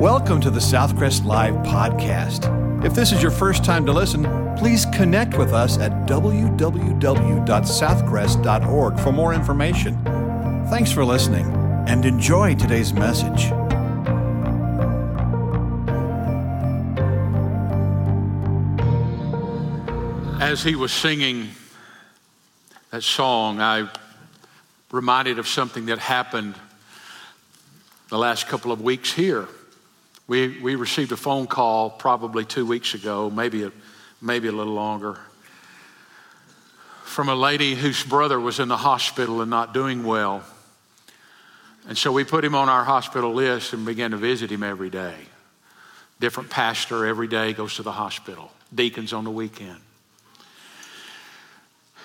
Welcome to the Southcrest Live podcast. If this is your first time to listen, please connect with us at www.southcrest.org for more information. Thanks for listening and enjoy today's message. As he was singing that song, I reminded of something that happened the last couple of weeks here. We, we received a phone call probably two weeks ago, maybe a, maybe a little longer, from a lady whose brother was in the hospital and not doing well. And so we put him on our hospital list and began to visit him every day. Different pastor every day goes to the hospital, deacons on the weekend.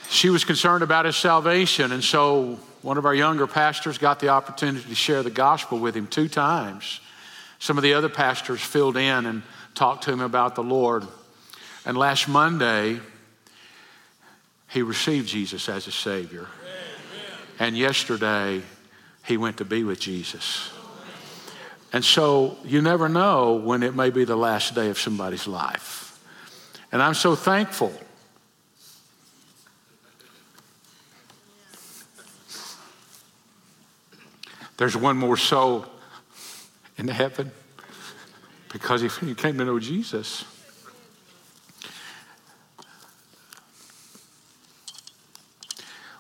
She was concerned about his salvation, and so one of our younger pastors got the opportunity to share the gospel with him two times. Some of the other pastors filled in and talked to him about the Lord. And last Monday, he received Jesus as his Savior. And yesterday, he went to be with Jesus. And so you never know when it may be the last day of somebody's life. And I'm so thankful. There's one more soul in heaven because he, came to know Jesus.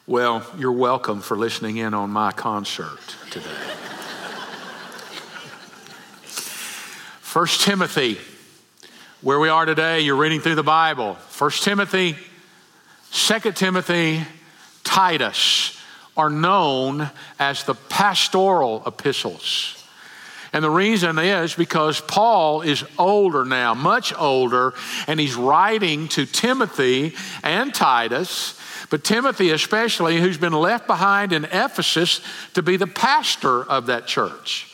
Well, you're welcome for listening in on my concert today. First Timothy, where we are today, you're reading through the Bible. First Timothy, Second Timothy, Titus are known as the pastoral epistles. And the reason is because Paul is older now, much older, and he's writing to Timothy and Titus, but Timothy especially, who's been left behind in Ephesus to be the pastor of that church.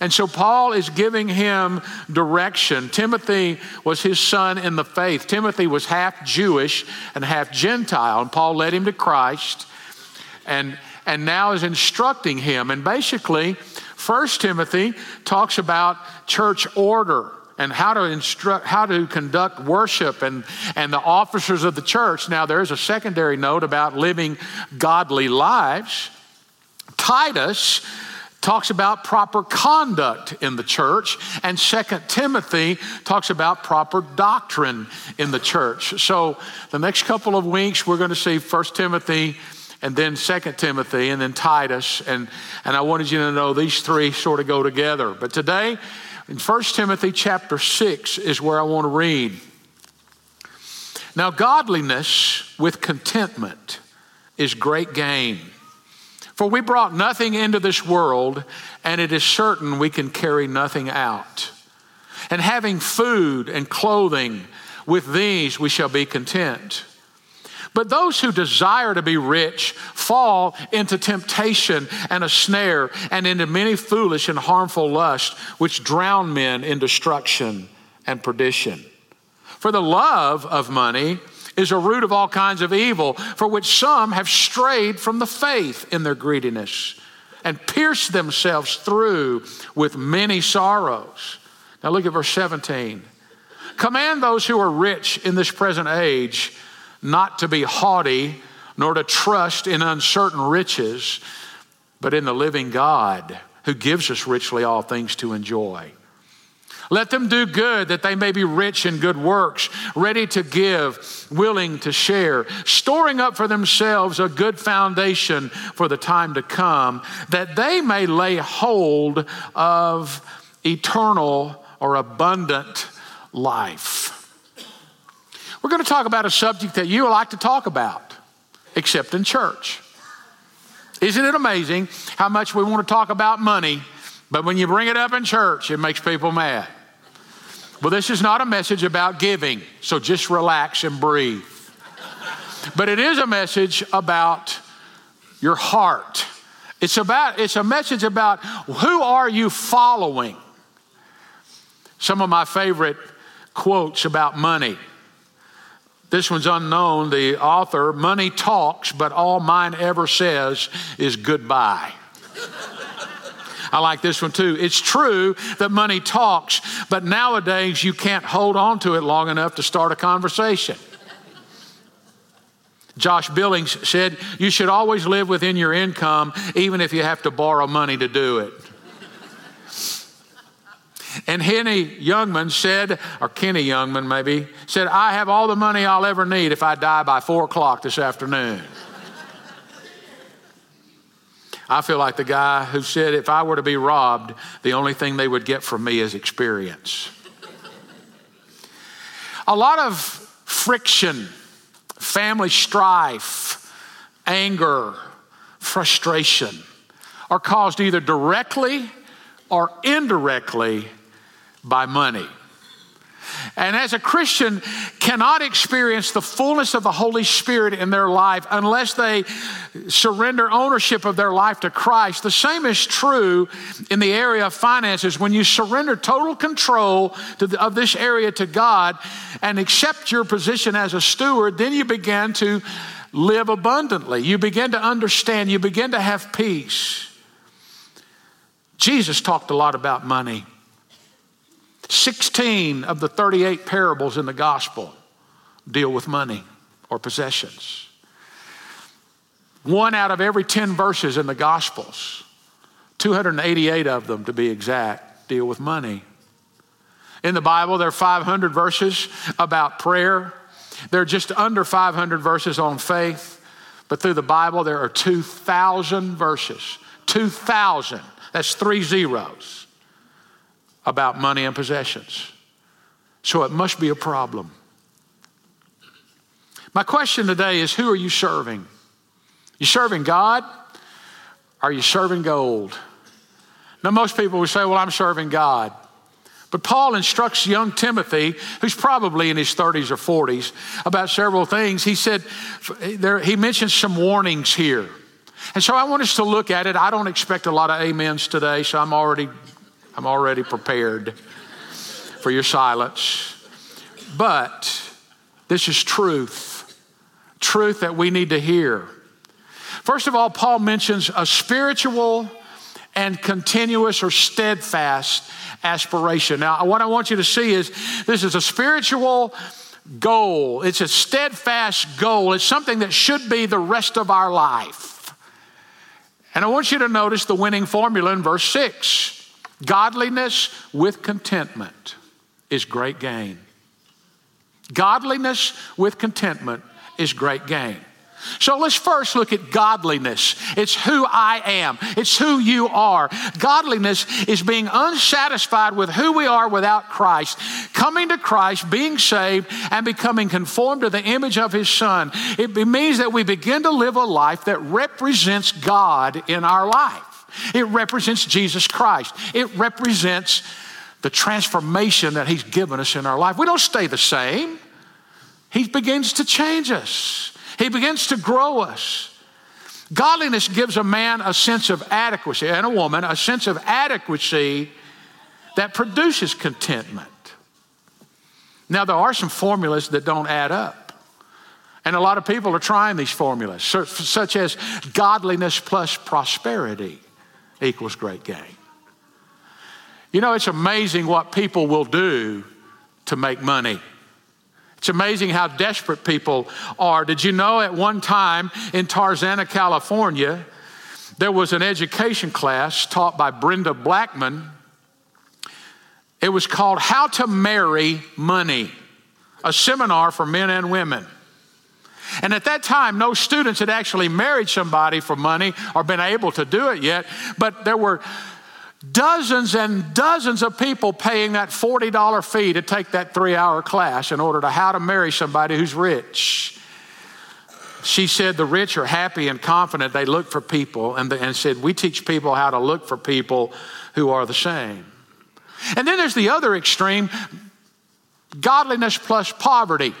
And so Paul is giving him direction. Timothy was his son in the faith. Timothy was half Jewish and half Gentile, and Paul led him to Christ and, and now is instructing him. And basically, First Timothy talks about church order and how to instruct, how to conduct worship and, and the officers of the church. Now, there's a secondary note about living godly lives. Titus talks about proper conduct in the church and second timothy talks about proper doctrine in the church so the next couple of weeks we're going to see first timothy and then Second Timothy, and then Titus. And, and I wanted you to know these three sort of go together. But today, in First Timothy chapter 6 is where I want to read. Now, godliness with contentment is great gain. For we brought nothing into this world, and it is certain we can carry nothing out. And having food and clothing, with these we shall be content. But those who desire to be rich fall into temptation and a snare and into many foolish and harmful lusts, which drown men in destruction and perdition. For the love of money is a root of all kinds of evil, for which some have strayed from the faith in their greediness and pierced themselves through with many sorrows. Now look at verse 17. Command those who are rich in this present age not to be haughty, nor to trust in uncertain riches, but in the living God who gives us richly all things to enjoy. Let them do good that they may be rich in good works, ready to give, willing to share, storing up for themselves a good foundation for the time to come, that they may lay hold of eternal or abundant life. We're going to talk about a subject that you like to talk about, except in church. Isn't it amazing how much we want to talk about money, but when you bring it up in church, it makes people mad? Well, this is not a message about giving, so just relax and breathe. But it is a message about your heart. It's about it's a message about who are you following? Some of my favorite quotes about money. This one's unknown. The author, money talks, but all mine ever says is goodbye. I like this one too. It's true that money talks, but nowadays you can't hold on to it long enough to start a conversation. Josh Billings said, You should always live within your income, even if you have to borrow money to do it. And Henny Youngman said, or Kenny Youngman maybe, said, I have all the money I'll ever need if I die by four o'clock this afternoon. I feel like the guy who said, if I were to be robbed, the only thing they would get from me is experience. A lot of friction, family strife, anger, frustration are caused either directly or indirectly by money. And as a Christian cannot experience the fullness of the Holy Spirit in their life unless they surrender ownership of their life to Christ. The same is true in the area of finances. When you surrender total control the, of this area to God and accept your position as a steward, then you begin to live abundantly. You begin to understand, you begin to have peace. Jesus talked a lot about money. 16 of the 38 parables in the gospel deal with money or possessions. One out of every 10 verses in the gospels, 288 of them to be exact, deal with money. In the Bible, there are 500 verses about prayer. There are just under 500 verses on faith. But through the Bible, there are 2,000 verses. 2,000. That's three zeros about money and possessions. So it must be a problem. My question today is who are you serving? You serving God? Are you serving gold? Now, most people would say, Well, I'm serving God. But Paul instructs young Timothy, who's probably in his 30s or 40s, about several things. He said, there, he mentions some warnings here. And so I want us to look at it. I don't expect a lot of amens today, so I'm already I'm already prepared for your silence. But this is truth, truth that we need to hear. First of all, Paul mentions a spiritual and continuous or steadfast aspiration. Now, what I want you to see is this is a spiritual goal, it's a steadfast goal, it's something that should be the rest of our life. And I want you to notice the winning formula in verse 6. Godliness with contentment is great gain. Godliness with contentment is great gain. So let's first look at godliness. It's who I am, it's who you are. Godliness is being unsatisfied with who we are without Christ, coming to Christ, being saved, and becoming conformed to the image of His Son. It means that we begin to live a life that represents God in our life. It represents Jesus Christ. It represents the transformation that He's given us in our life. We don't stay the same, He begins to change us, He begins to grow us. Godliness gives a man a sense of adequacy, and a woman a sense of adequacy that produces contentment. Now, there are some formulas that don't add up. And a lot of people are trying these formulas, such as godliness plus prosperity equals great gain. You know, it's amazing what people will do to make money. It's amazing how desperate people are. Did you know at one time in Tarzana, California, there was an education class taught by Brenda Blackman. It was called How to Marry Money, a seminar for men and women. And at that time, no students had actually married somebody for money or been able to do it yet, but there were dozens and dozens of people paying that $40 fee to take that three hour class in order to how to marry somebody who's rich. She said the rich are happy and confident. They look for people and, and said, We teach people how to look for people who are the same. And then there's the other extreme godliness plus poverty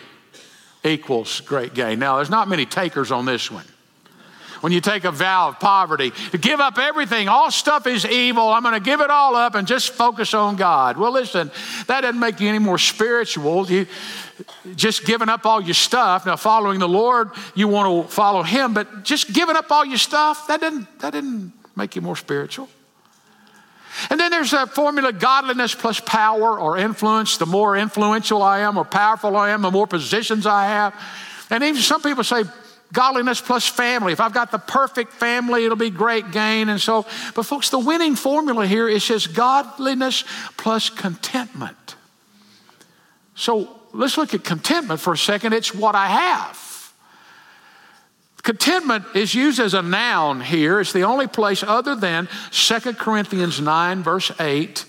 equals great gain. Now, there's not many takers on this one. When you take a vow of poverty, to give up everything, all stuff is evil, I'm going to give it all up and just focus on God. Well, listen, that doesn't make you any more spiritual. You just giving up all your stuff. Now, following the Lord, you want to follow Him, but just giving up all your stuff, that didn't, that didn't make you more spiritual. And then there's that formula godliness plus power or influence. The more influential I am or powerful I am, the more positions I have. And even some people say godliness plus family. If I've got the perfect family, it'll be great gain. And so, but folks, the winning formula here is just godliness plus contentment. So let's look at contentment for a second. It's what I have. Contentment is used as a noun here. It's the only place other than 2 Corinthians 9, verse 8,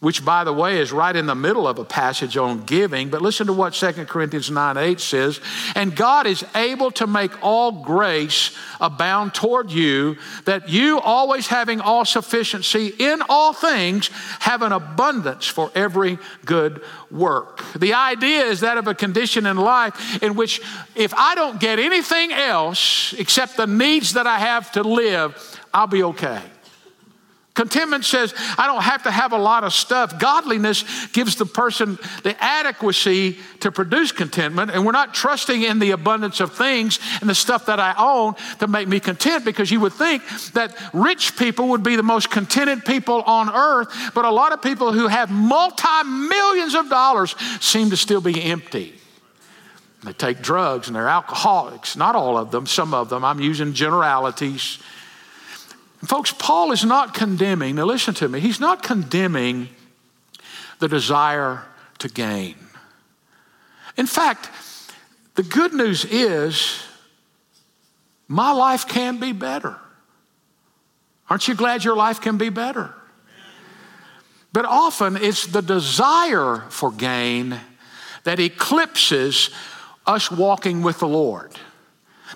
which, by the way, is right in the middle of a passage on giving. But listen to what 2 Corinthians 9 8 says. And God is able to make all grace abound toward you, that you, always having all sufficiency in all things, have an abundance for every good work. The idea is that of a condition in life in which if I don't get anything else except the needs that I have to live, I'll be okay. Contentment says, I don't have to have a lot of stuff. Godliness gives the person the adequacy to produce contentment, and we're not trusting in the abundance of things and the stuff that I own to make me content because you would think that rich people would be the most contented people on earth, but a lot of people who have multi millions of dollars seem to still be empty. They take drugs and they're alcoholics. Not all of them, some of them. I'm using generalities. Folks, Paul is not condemning, now listen to me, he's not condemning the desire to gain. In fact, the good news is my life can be better. Aren't you glad your life can be better? But often it's the desire for gain that eclipses us walking with the Lord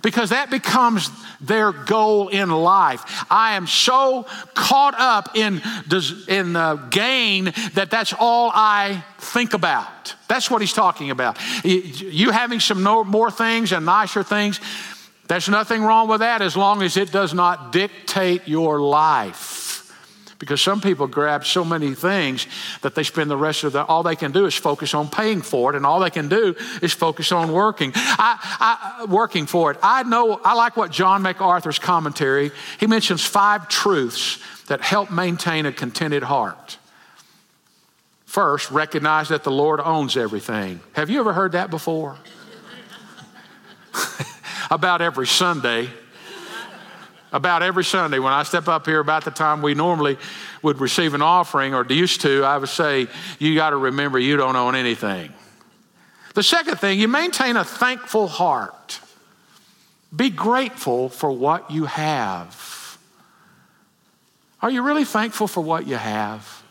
because that becomes their goal in life. I am so caught up in, in the gain that that's all I think about. That's what he's talking about. You having some more things and nicer things, there's nothing wrong with that as long as it does not dictate your life. Because some people grab so many things that they spend the rest of their, all they can do is focus on paying for it, and all they can do is focus on working. I, I, working for it. I know, I like what John MacArthur's commentary, he mentions five truths that help maintain a contented heart. First, recognize that the Lord owns everything. Have you ever heard that before? About every Sunday, about every Sunday when I step up here about the time we normally would receive an offering or used to, I would say, You got to remember you don't own anything. The second thing, you maintain a thankful heart. Be grateful for what you have. Are you really thankful for what you have?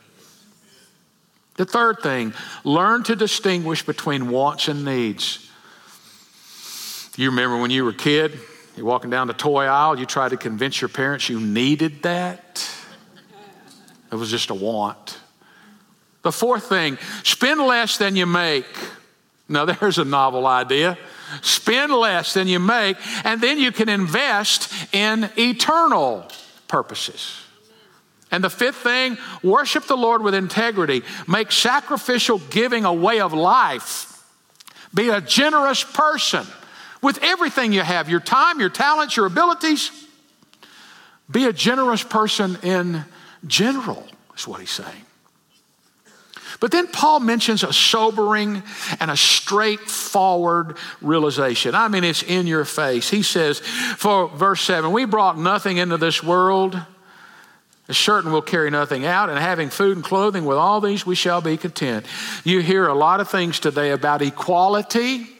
The third thing, learn to distinguish between wants and needs. You remember when you were a kid, you're walking down the toy aisle, you try to convince your parents you needed that. It was just a want. The fourth thing, spend less than you make. Now, there's a novel idea. Spend less than you make, and then you can invest in eternal purposes. And the fifth thing, worship the Lord with integrity. Make sacrificial giving a way of life. Be a generous person with everything you have your time, your talents, your abilities. Be a generous person in general, is what he's saying. But then Paul mentions a sobering and a straightforward realization. I mean, it's in your face. He says, for verse 7, we brought nothing into this world. As certain will carry nothing out, and having food and clothing, with all these we shall be content. You hear a lot of things today about equality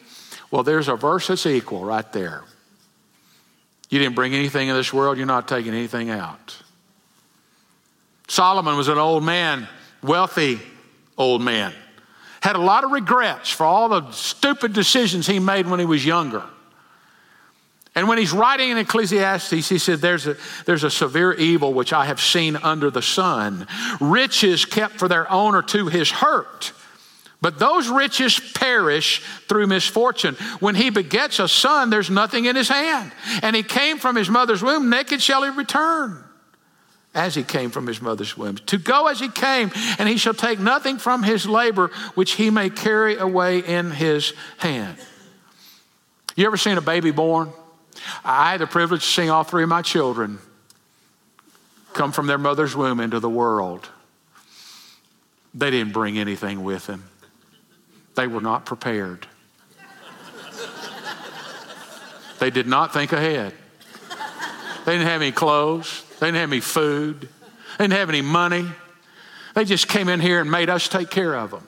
well, there's a verse that's equal right there. You didn't bring anything in this world, you're not taking anything out. Solomon was an old man, wealthy old man. Had a lot of regrets for all the stupid decisions he made when he was younger. And when he's writing in Ecclesiastes, he said, there's a, there's a severe evil which I have seen under the sun. Riches kept for their owner to his hurt. But those riches perish through misfortune. When he begets a son, there's nothing in his hand. And he came from his mother's womb, naked shall he return, as he came from his mother's womb. To go as he came, and he shall take nothing from his labor, which he may carry away in his hand. You ever seen a baby born? I had the privilege to see all three of my children come from their mother's womb into the world. They didn't bring anything with them, they were not prepared. They did not think ahead. They didn't have any clothes, they didn't have any food, they didn't have any money. They just came in here and made us take care of them.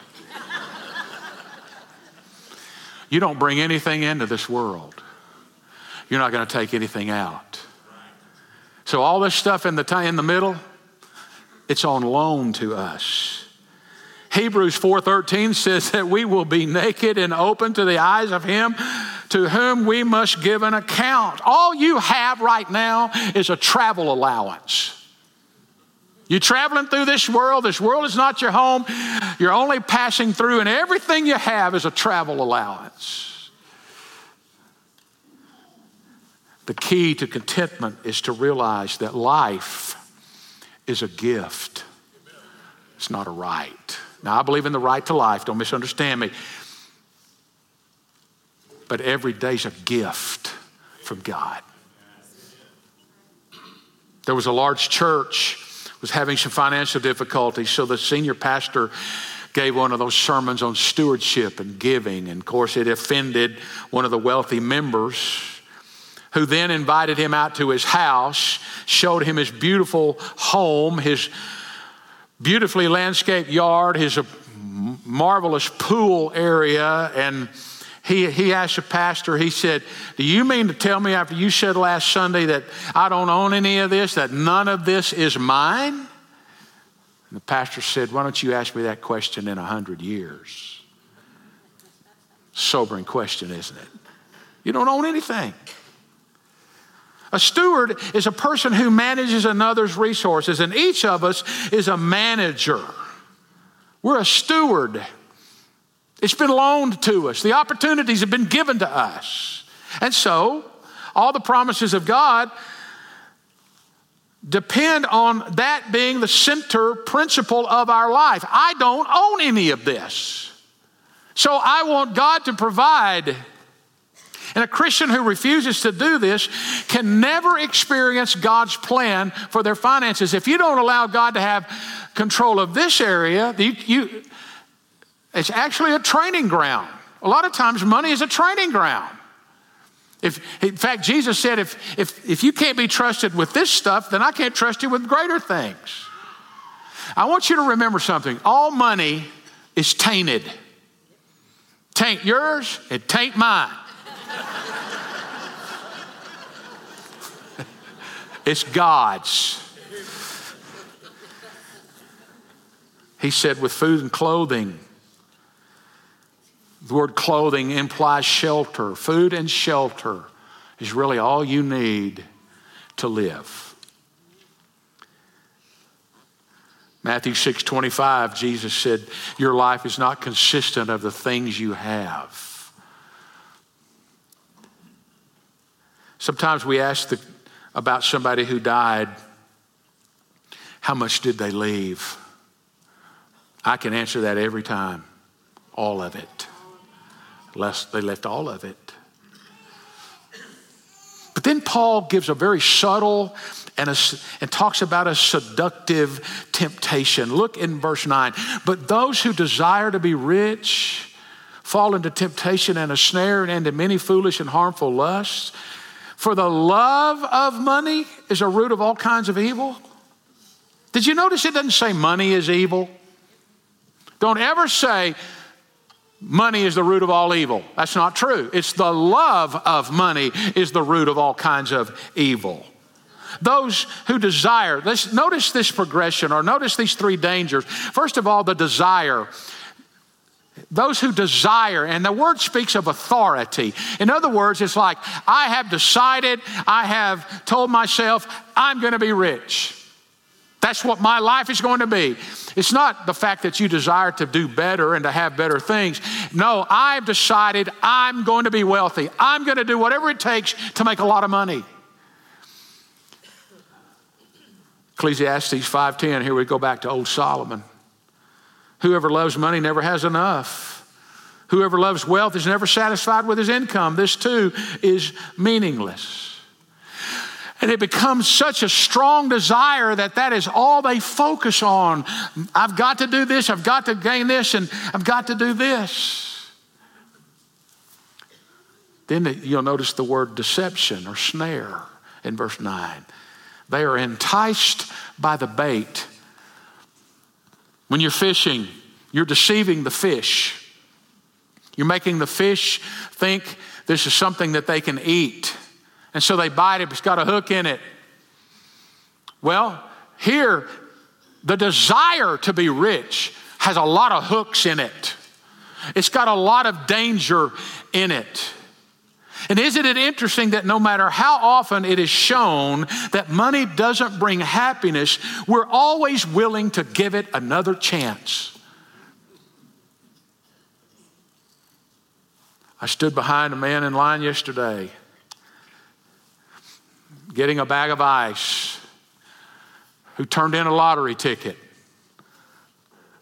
You don't bring anything into this world, you're not going to take anything out. So all this stuff in the t- in the middle, it's on loan to us. Hebrews 4:13 says that we will be naked and open to the eyes of him to whom we must give an account. All you have right now is a travel allowance. You're traveling through this world. This world is not your home. You're only passing through, and everything you have is a travel allowance. The key to contentment is to realize that life is a gift, it's not a right. Now, I believe in the right to life, don't misunderstand me. But every day's a gift from God. There was a large church was having some financial difficulties, so the senior pastor gave one of those sermons on stewardship and giving. And of course, it offended one of the wealthy members who then invited him out to his house, showed him his beautiful home, his beautifully landscaped yard, his marvelous pool area, and he, he asked the pastor, he said, Do you mean to tell me after you said last Sunday that I don't own any of this, that none of this is mine? And the pastor said, Why don't you ask me that question in a hundred years? Sobering question, isn't it? You don't own anything. A steward is a person who manages another's resources, and each of us is a manager. We're a steward. It's been loaned to us, the opportunities have been given to us. And so, all the promises of God depend on that being the center principle of our life. I don't own any of this. So I want God to provide. And a Christian who refuses to do this can never experience God's plan for their finances. If you don't allow God to have control of this area, you, you, it's actually a training ground. A lot of times, money is a training ground. If, in fact, Jesus said, if, if, if you can't be trusted with this stuff, then I can't trust you with greater things. I want you to remember something all money is tainted. Taint yours, it taint mine. It's God's. He said, with food and clothing, the word clothing implies shelter. Food and shelter is really all you need to live. Matthew 6 25, Jesus said, Your life is not consistent of the things you have. Sometimes we ask the, about somebody who died, How much did they leave? I can answer that every time all of it lest they left all of it. But then Paul gives a very subtle and, a, and talks about a seductive temptation. Look in verse 9. But those who desire to be rich fall into temptation and a snare and into many foolish and harmful lusts. For the love of money is a root of all kinds of evil. Did you notice it doesn't say money is evil? Don't ever say money is the root of all evil. That's not true. It's the love of money is the root of all kinds of evil. Those who desire, let's notice this progression or notice these three dangers. First of all, the desire. Those who desire, and the word speaks of authority. In other words, it's like, I have decided, I have told myself, I'm going to be rich. That's what my life is going to be. It's not the fact that you desire to do better and to have better things. No, I've decided I'm going to be wealthy. I'm going to do whatever it takes to make a lot of money. Ecclesiastes 5:10, here we go back to old Solomon. Whoever loves money never has enough. Whoever loves wealth is never satisfied with his income. This too is meaningless. And it becomes such a strong desire that that is all they focus on. I've got to do this, I've got to gain this, and I've got to do this. Then you'll notice the word deception or snare in verse 9. They are enticed by the bait. When you're fishing, you're deceiving the fish. You're making the fish think this is something that they can eat. And so they bite it, but it's got a hook in it. Well, here, the desire to be rich has a lot of hooks in it, it's got a lot of danger in it. And isn't it interesting that no matter how often it is shown that money doesn't bring happiness, we're always willing to give it another chance? I stood behind a man in line yesterday getting a bag of ice who turned in a lottery ticket.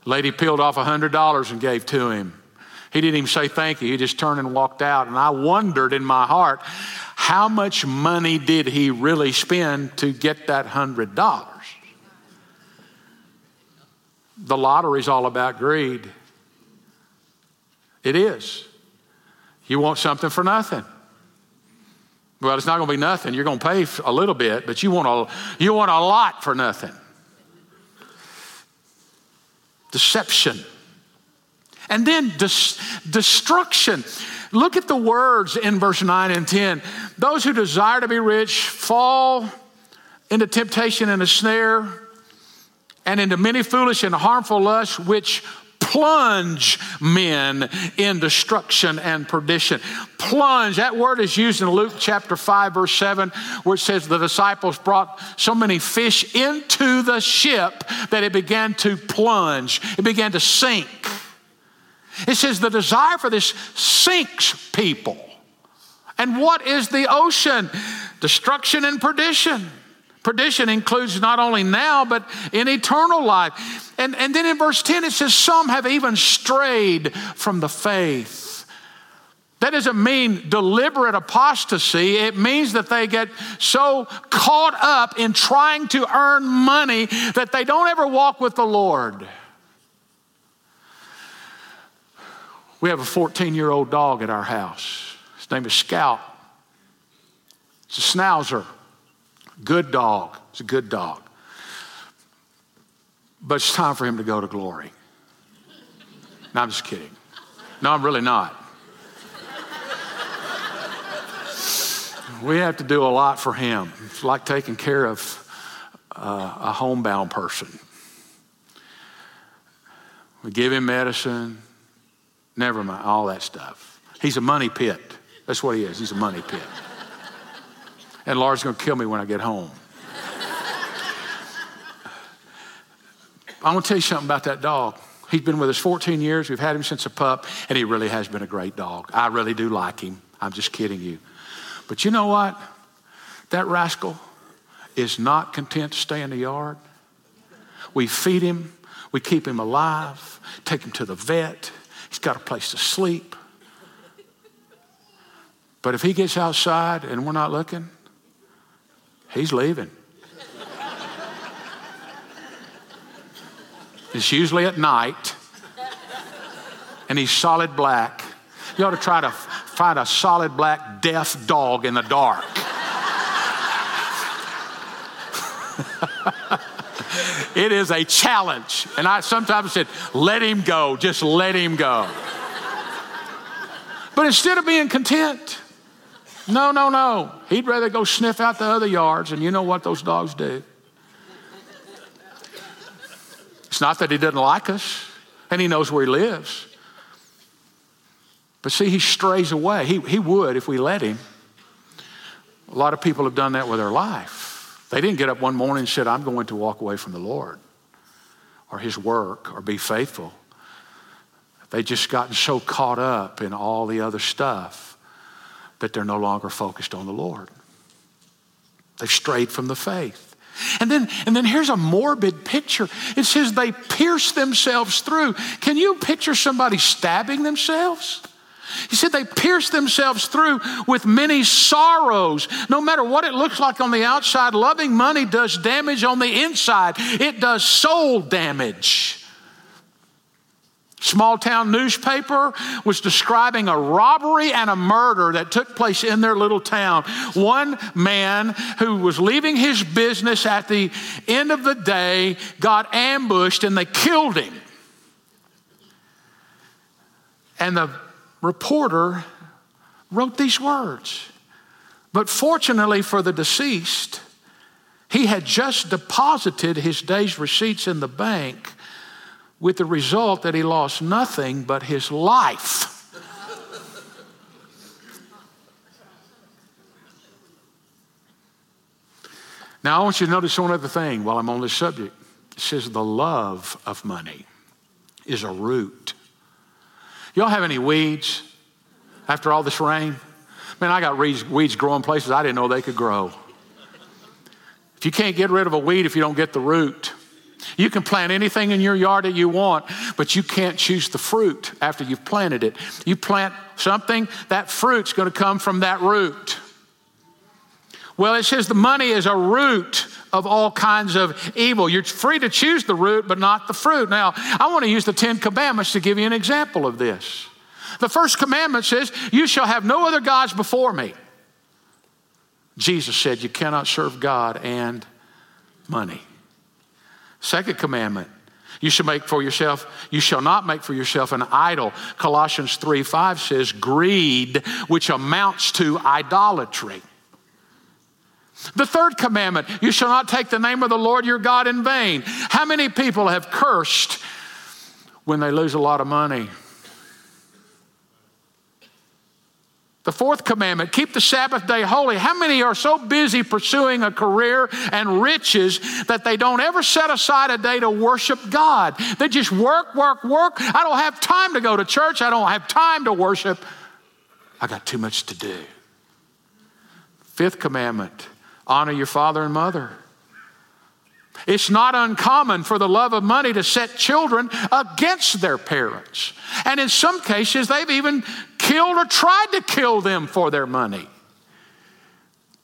Lady peeled off $100 and gave to him. He didn't even say thank you. He just turned and walked out. And I wondered in my heart, how much money did he really spend to get that hundred dollars? The lottery's all about greed. It is. You want something for nothing. Well, it's not going to be nothing. You're going to pay a little bit, but you want a, you want a lot for nothing. Deception. And then destruction. Look at the words in verse 9 and 10. Those who desire to be rich fall into temptation and a snare, and into many foolish and harmful lusts, which plunge men in destruction and perdition. Plunge, that word is used in Luke chapter 5, verse 7, where it says the disciples brought so many fish into the ship that it began to plunge, it began to sink. It says the desire for this sinks people. And what is the ocean? Destruction and perdition. Perdition includes not only now, but in eternal life. And, and then in verse 10, it says, Some have even strayed from the faith. That doesn't mean deliberate apostasy. It means that they get so caught up in trying to earn money that they don't ever walk with the Lord. We have a 14 year old dog at our house. His name is Scout. It's a schnauzer. Good dog. It's a good dog. But it's time for him to go to glory. No, I'm just kidding. No, I'm really not. We have to do a lot for him. It's like taking care of uh, a homebound person. We give him medicine, never mind, all that stuff. He's a money pit. That's what he is. He's a money pit. And Laura's going to kill me when I get home. I'm going to tell you something about that dog. He's been with us 14 years. We've had him since a pup, and he really has been a great dog. I really do like him. I'm just kidding you. But you know what? That rascal is not content to stay in the yard. We feed him, we keep him alive, take him to the vet, he's got a place to sleep. But if he gets outside and we're not looking, he's leaving. It's usually at night, and he's solid black. You ought to try to find a solid black deaf dog in the dark. it is a challenge. And I sometimes said, let him go, just let him go. But instead of being content, no, no, no. He'd rather go sniff out the other yards, and you know what those dogs do. It's not that he doesn't like us, and he knows where he lives. But see, he strays away. He, he would if we let him. A lot of people have done that with their life. They didn't get up one morning and said, I'm going to walk away from the Lord or his work or be faithful. They just gotten so caught up in all the other stuff that they're no longer focused on the Lord. They've strayed from the faith. And then, and then here's a morbid picture. It says they pierce themselves through. Can you picture somebody stabbing themselves? He said they pierce themselves through with many sorrows. No matter what it looks like on the outside, loving money does damage on the inside, it does soul damage. Small town newspaper was describing a robbery and a murder that took place in their little town. One man who was leaving his business at the end of the day got ambushed and they killed him. And the reporter wrote these words. But fortunately for the deceased, he had just deposited his day's receipts in the bank with the result that he lost nothing but his life. now, I want you to notice one other thing while I'm on this subject. It says the love of money is a root. Y'all have any weeds after all this rain? Man, I got weeds, growing places I didn't know they could grow. If you can't get rid of a weed if you don't get the root, you can plant anything in your yard that you want, but you can't choose the fruit after you've planted it. You plant something, that fruit's going to come from that root. Well, it says the money is a root of all kinds of evil. You're free to choose the root, but not the fruit. Now, I want to use the Ten Commandments to give you an example of this. The first commandment says, You shall have no other gods before me. Jesus said, You cannot serve God and money. Second commandment, you shall make for yourself, you shall not make for yourself an idol. Colossians 3 5 says, greed, which amounts to idolatry. The third commandment, you shall not take the name of the Lord your God in vain. How many people have cursed when they lose a lot of money? The fourth commandment, keep the Sabbath day holy. How many are so busy pursuing a career and riches that they don't ever set aside a day to worship God? They just work, work, work. I don't have time to go to church. I don't have time to worship. I got too much to do. Fifth commandment, honor your father and mother. It's not uncommon for the love of money to set children against their parents. And in some cases, they've even killed or tried to kill them for their money.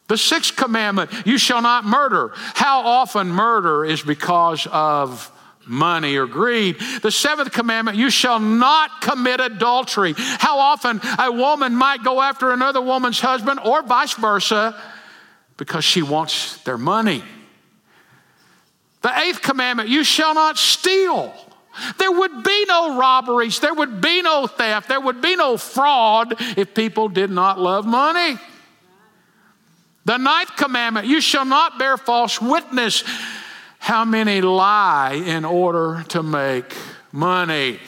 The sixth commandment, you shall not murder. How often murder is because of money or greed. The seventh commandment, you shall not commit adultery. How often a woman might go after another woman's husband or vice versa because she wants their money. The eighth commandment, you shall not steal. There would be no robberies, there would be no theft, there would be no fraud if people did not love money. The ninth commandment, you shall not bear false witness. How many lie in order to make money?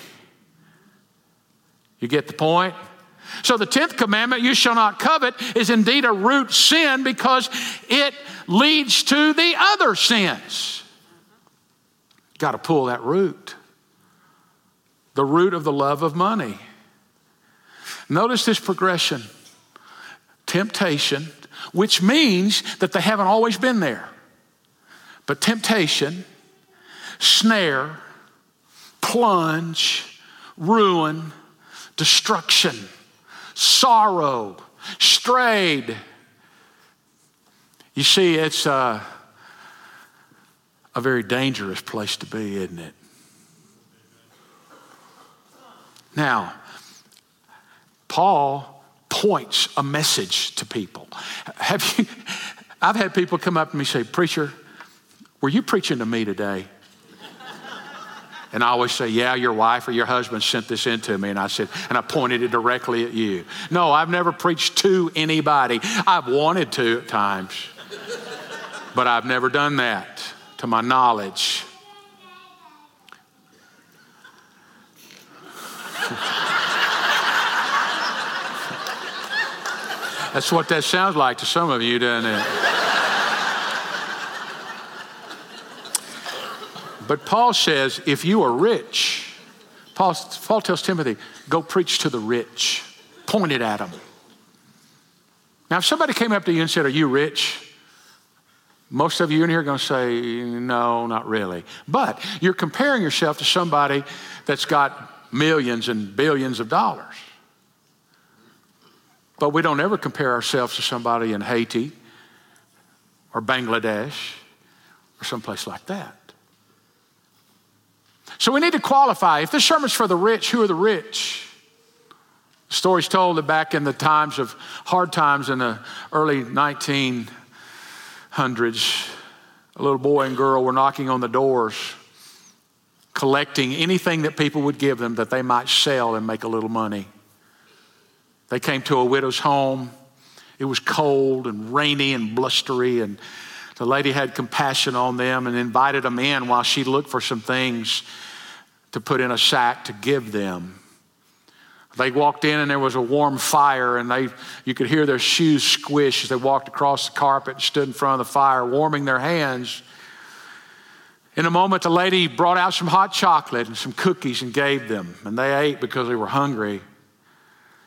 You get the point? So, the 10th commandment, you shall not covet, is indeed a root sin because it leads to the other sins. Got to pull that root. The root of the love of money. Notice this progression temptation, which means that they haven't always been there. But temptation, snare, plunge, ruin, destruction, sorrow, strayed. You see, it's. Uh, a very dangerous place to be, isn't it? Now, Paul points a message to people. Have you, I've had people come up to me and say, Preacher, were you preaching to me today? And I always say, Yeah, your wife or your husband sent this into me. And I said, And I pointed it directly at you. No, I've never preached to anybody. I've wanted to at times, but I've never done that to my knowledge. That's what that sounds like to some of you, doesn't it? But Paul says if you are rich, Paul, Paul tells Timothy, go preach to the rich, point it at them. Now, if somebody came up to you and said, Are you rich? Most of you in here are going to say, no, not really. But you're comparing yourself to somebody that's got millions and billions of dollars. But we don't ever compare ourselves to somebody in Haiti or Bangladesh or someplace like that. So we need to qualify. If this sermon's for the rich, who are the rich? Story's told that back in the times of hard times in the early 1900s, a little boy and girl were knocking on the doors, collecting anything that people would give them that they might sell and make a little money. They came to a widow's home. It was cold and rainy and blustery, and the lady had compassion on them and invited them in while she looked for some things to put in a sack to give them. They walked in and there was a warm fire, and they, you could hear their shoes squish as they walked across the carpet and stood in front of the fire, warming their hands. In a moment, the lady brought out some hot chocolate and some cookies and gave them, and they ate because they were hungry.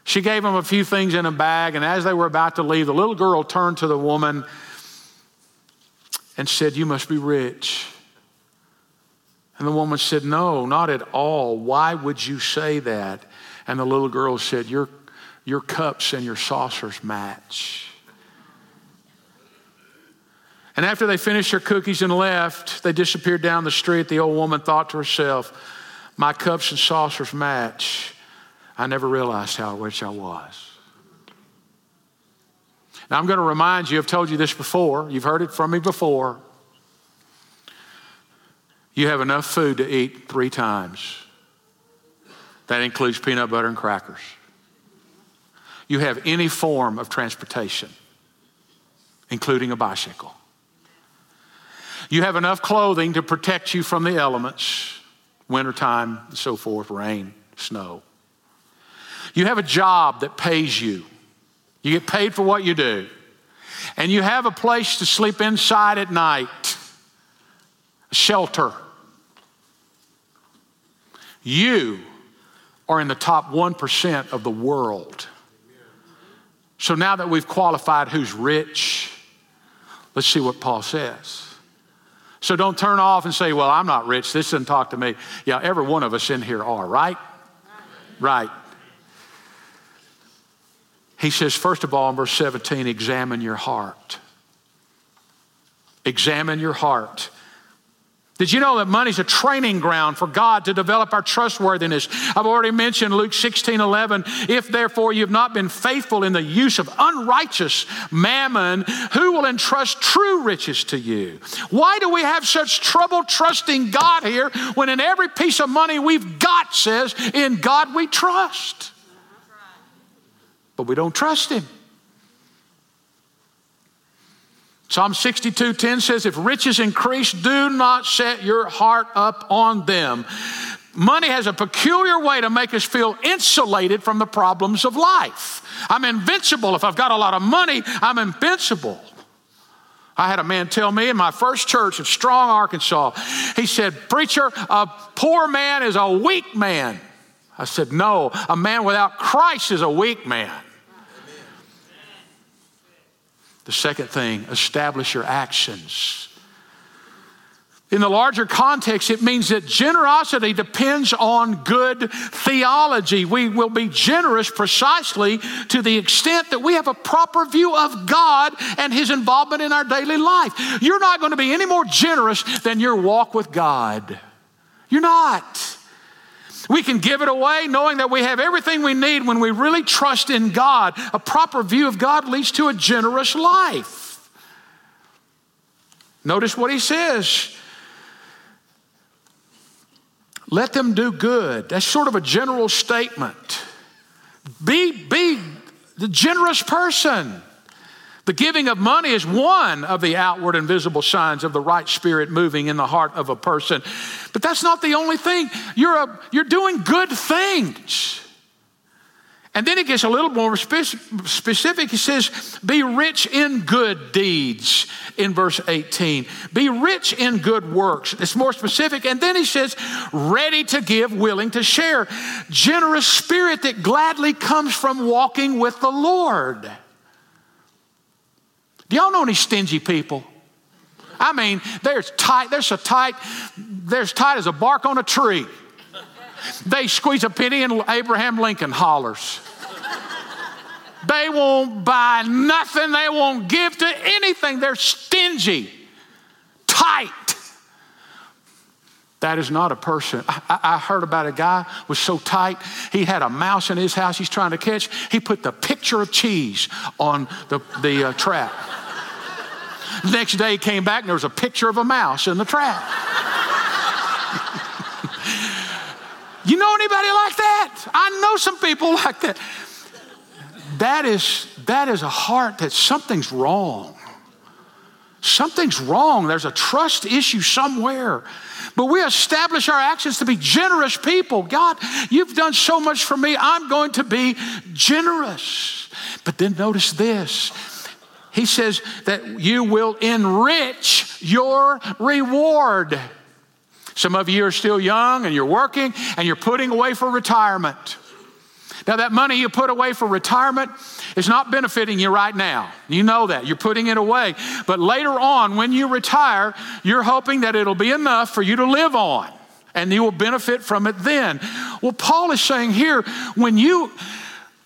She gave them a few things in a bag, and as they were about to leave, the little girl turned to the woman and said, You must be rich. And the woman said, No, not at all. Why would you say that? And the little girl said, Your, your cups and your saucers match. And after they finished their cookies and left, they disappeared down the street. The old woman thought to herself, My cups and saucers match. I never realized how rich I was. Now, I'm going to remind you, I've told you this before, you've heard it from me before. You have enough food to eat three times. That includes peanut butter and crackers. You have any form of transportation, including a bicycle. You have enough clothing to protect you from the elements, wintertime, and so forth, rain, snow. You have a job that pays you. You get paid for what you do. And you have a place to sleep inside at night, a shelter. You are in the top 1% of the world. So now that we've qualified who's rich, let's see what Paul says. So don't turn off and say, Well, I'm not rich. This doesn't talk to me. Yeah, every one of us in here are, right? Right. He says, first of all, in verse 17, examine your heart. Examine your heart. Did you know that money's a training ground for God to develop our trustworthiness? I've already mentioned Luke 16 11. If therefore you've not been faithful in the use of unrighteous mammon, who will entrust true riches to you? Why do we have such trouble trusting God here when in every piece of money we've got says, in God we trust? But we don't trust Him. Psalm 62 10 says, If riches increase, do not set your heart up on them. Money has a peculiar way to make us feel insulated from the problems of life. I'm invincible. If I've got a lot of money, I'm invincible. I had a man tell me in my first church in Strong, Arkansas, he said, Preacher, a poor man is a weak man. I said, No, a man without Christ is a weak man. The second thing, establish your actions. In the larger context, it means that generosity depends on good theology. We will be generous precisely to the extent that we have a proper view of God and His involvement in our daily life. You're not going to be any more generous than your walk with God. You're not. We can give it away knowing that we have everything we need when we really trust in God. A proper view of God leads to a generous life. Notice what he says. Let them do good. That's sort of a general statement. Be, be the generous person. The giving of money is one of the outward and visible signs of the right spirit moving in the heart of a person. But that's not the only thing. You're, a, you're doing good things. And then it gets a little more specific. He says, Be rich in good deeds in verse 18. Be rich in good works. It's more specific. And then he says, Ready to give, willing to share. Generous spirit that gladly comes from walking with the Lord. Do y'all know any stingy people? I mean, they're tight, they're so tight, they're as tight as a bark on a tree. They squeeze a penny and Abraham Lincoln hollers. They won't buy nothing, they won't give to anything. They're stingy, tight. That is not a person. I, I, heard about a guy was so tight, he had a mouse in his house he's trying to catch. He put the picture of cheese on the, the uh, trap. Next day he came back and there was a picture of a mouse in the trap. you know anybody like that? I know some people like that. That is, that is a heart that something's wrong. Something's wrong. There's a trust issue somewhere. But we establish our actions to be generous people. God, you've done so much for me. I'm going to be generous. But then notice this he says that you will enrich your reward. Some of you are still young and you're working and you're putting away for retirement. Now, that money you put away for retirement is not benefiting you right now. You know that. You're putting it away. But later on, when you retire, you're hoping that it'll be enough for you to live on and you will benefit from it then. Well, Paul is saying here when you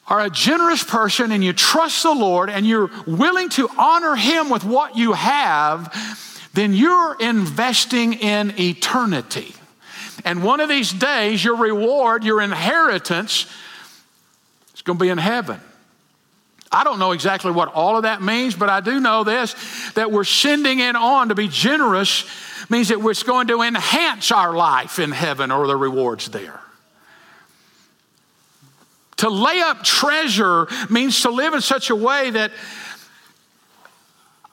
are a generous person and you trust the Lord and you're willing to honor Him with what you have, then you're investing in eternity. And one of these days, your reward, your inheritance, going to be in heaven. I don't know exactly what all of that means, but I do know this that we're sending it on to be generous means that it's going to enhance our life in heaven or the rewards there. To lay up treasure means to live in such a way that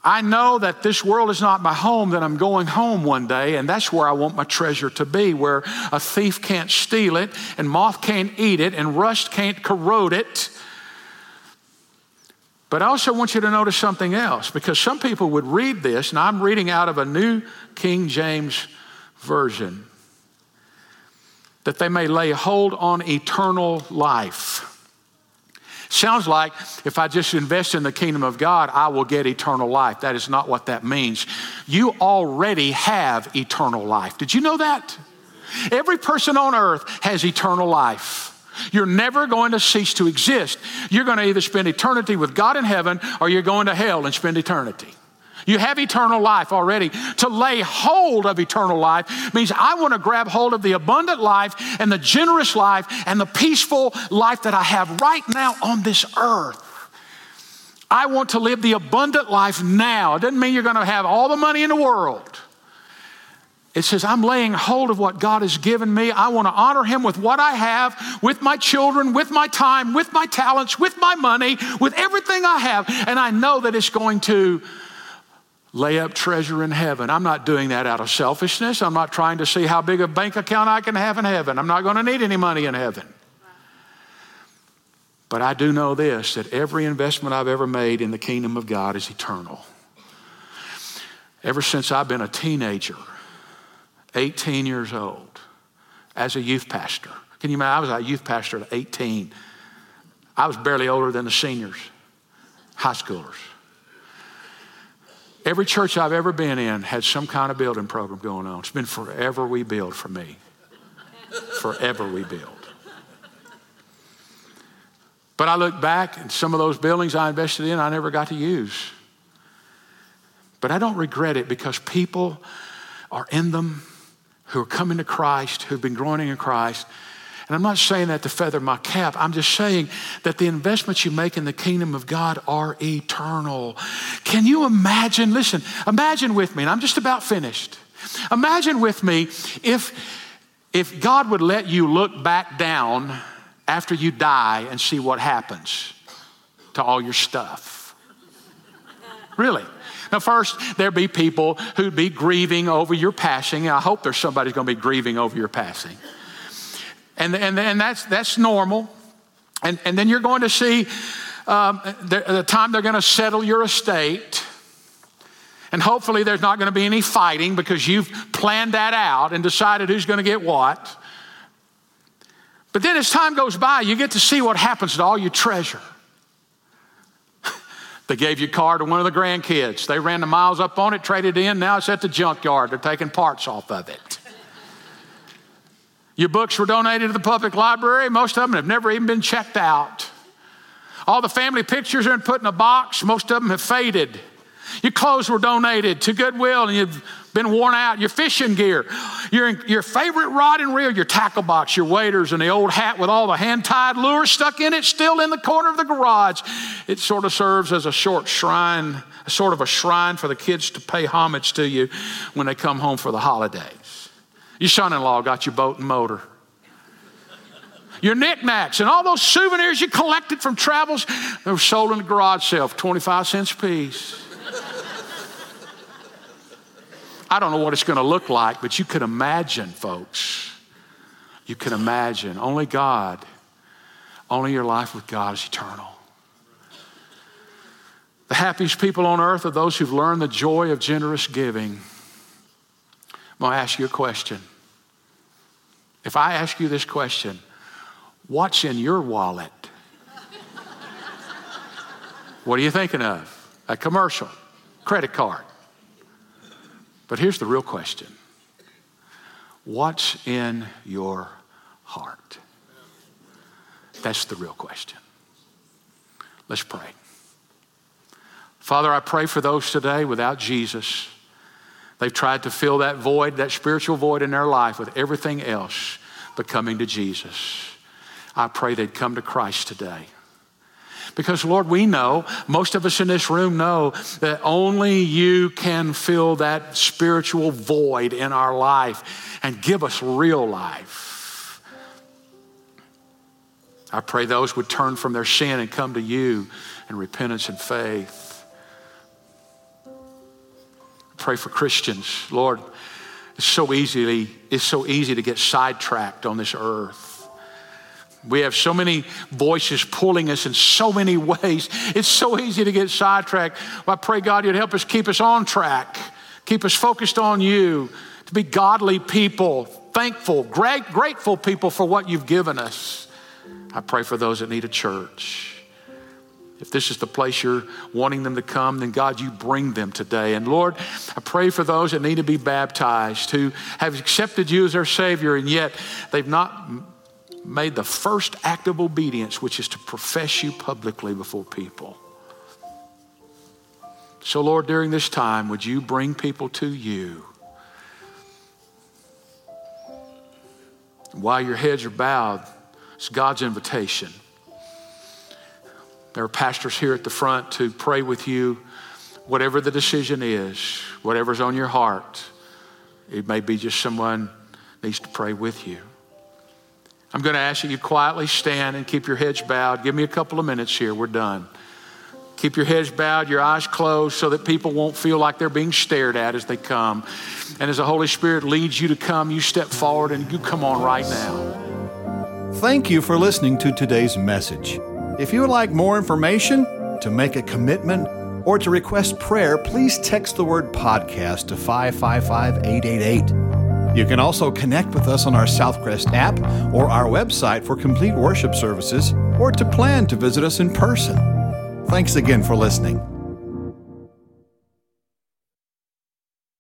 I know that this world is not my home, that I'm going home one day, and that's where I want my treasure to be, where a thief can't steal it, and moth can't eat it, and rust can't corrode it. But I also want you to notice something else, because some people would read this, and I'm reading out of a New King James Version that they may lay hold on eternal life. Sounds like if I just invest in the kingdom of God, I will get eternal life. That is not what that means. You already have eternal life. Did you know that? Every person on earth has eternal life. You're never going to cease to exist. You're going to either spend eternity with God in heaven or you're going to hell and spend eternity. You have eternal life already. To lay hold of eternal life means I want to grab hold of the abundant life and the generous life and the peaceful life that I have right now on this earth. I want to live the abundant life now. It doesn't mean you're going to have all the money in the world. It says, I'm laying hold of what God has given me. I want to honor Him with what I have, with my children, with my time, with my talents, with my money, with everything I have. And I know that it's going to lay up treasure in heaven. I'm not doing that out of selfishness. I'm not trying to see how big a bank account I can have in heaven. I'm not going to need any money in heaven. But I do know this that every investment I've ever made in the kingdom of God is eternal. Ever since I've been a teenager, 18 years old, as a youth pastor. Can you imagine? I was a youth pastor at 18. I was barely older than the seniors, high schoolers. Every church I've ever been in had some kind of building program going on. It's been forever we build for me. forever we build. But I look back and some of those buildings I invested in, I never got to use. But I don't regret it because people are in them who are coming to Christ, who've been growing in Christ, and I'm not saying that to feather my cap. I'm just saying that the investments you make in the kingdom of God are eternal. Can you imagine? Listen, imagine with me, and I'm just about finished. Imagine with me if, if God would let you look back down after you die and see what happens to all your stuff. Really. Now, first, there'd be people who'd be grieving over your passing. I hope there's somebody going to be grieving over your passing. And, and, and that's, that's normal. And, and then you're going to see um, the, the time they're going to settle your estate. And hopefully, there's not going to be any fighting because you've planned that out and decided who's going to get what. But then, as time goes by, you get to see what happens to all your treasure. they gave your car to one of the grandkids. They ran the miles up on it, traded in. Now it's at the junkyard. They're taking parts off of it. Your books were donated to the public library. Most of them have never even been checked out. All the family pictures are put in a box. Most of them have faded. Your clothes were donated to Goodwill and you've been worn out. Your fishing gear, your, your favorite rod and reel, your tackle box, your waders, and the old hat with all the hand tied lures stuck in it, still in the corner of the garage. It sort of serves as a short shrine, sort of a shrine for the kids to pay homage to you when they come home for the holidays. Your son in law got your boat and motor your knickknacks, and all those souvenirs you collected from travels, they were sold in the garage sale for 25 cents a piece. I don't know what it's going to look like, but you can imagine, folks. You can imagine. Only God, only your life with God is eternal. The happiest people on earth are those who've learned the joy of generous giving. I'm going to ask you a question. If I ask you this question, What's in your wallet? what are you thinking of? A commercial, credit card. But here's the real question What's in your heart? That's the real question. Let's pray. Father, I pray for those today without Jesus. They've tried to fill that void, that spiritual void in their life with everything else but coming to Jesus. I pray they'd come to Christ today. Because, Lord, we know, most of us in this room know that only you can fill that spiritual void in our life and give us real life. I pray those would turn from their sin and come to you in repentance and faith. Pray for Christians. Lord, it's so easily, it's so easy to get sidetracked on this earth. We have so many voices pulling us in so many ways. It's so easy to get sidetracked. Well, I pray God you'd help us keep us on track, keep us focused on you, to be godly people, thankful, great, grateful people for what you've given us. I pray for those that need a church. If this is the place you're wanting them to come, then God, you bring them today. And Lord, I pray for those that need to be baptized, who have accepted you as their Savior, and yet they've not made the first act of obedience, which is to profess you publicly before people. So, Lord, during this time, would you bring people to you? While your heads are bowed, it's God's invitation. There are pastors here at the front to pray with you, whatever the decision is, whatever's on your heart. It may be just someone needs to pray with you. I'm going to ask that you quietly stand and keep your heads bowed. Give me a couple of minutes here. We're done. Keep your heads bowed, your eyes closed, so that people won't feel like they're being stared at as they come. And as the Holy Spirit leads you to come, you step forward and you come on right now. Thank you for listening to today's message. If you would like more information, to make a commitment, or to request prayer, please text the word podcast to 555 888. You can also connect with us on our Southcrest app or our website for complete worship services or to plan to visit us in person. Thanks again for listening.